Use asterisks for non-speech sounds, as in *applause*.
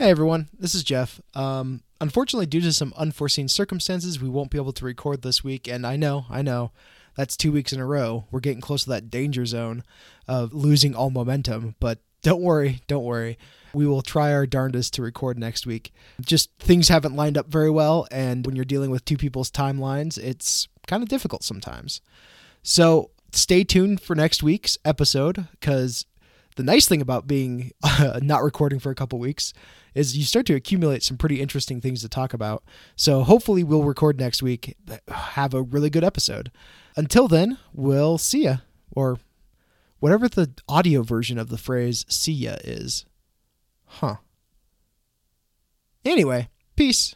Hey everyone, this is Jeff. Um, unfortunately, due to some unforeseen circumstances, we won't be able to record this week. And I know, I know, that's two weeks in a row. We're getting close to that danger zone of losing all momentum. But don't worry, don't worry. We will try our darndest to record next week. Just things haven't lined up very well, and when you're dealing with two people's timelines, it's kind of difficult sometimes. So stay tuned for next week's episode because the nice thing about being *laughs* uh, not recording for a couple weeks is you start to accumulate some pretty interesting things to talk about. So hopefully we'll record next week, *sighs* have a really good episode. Until then, we'll see ya or whatever the audio version of the phrase see ya is. Huh. Anyway, peace.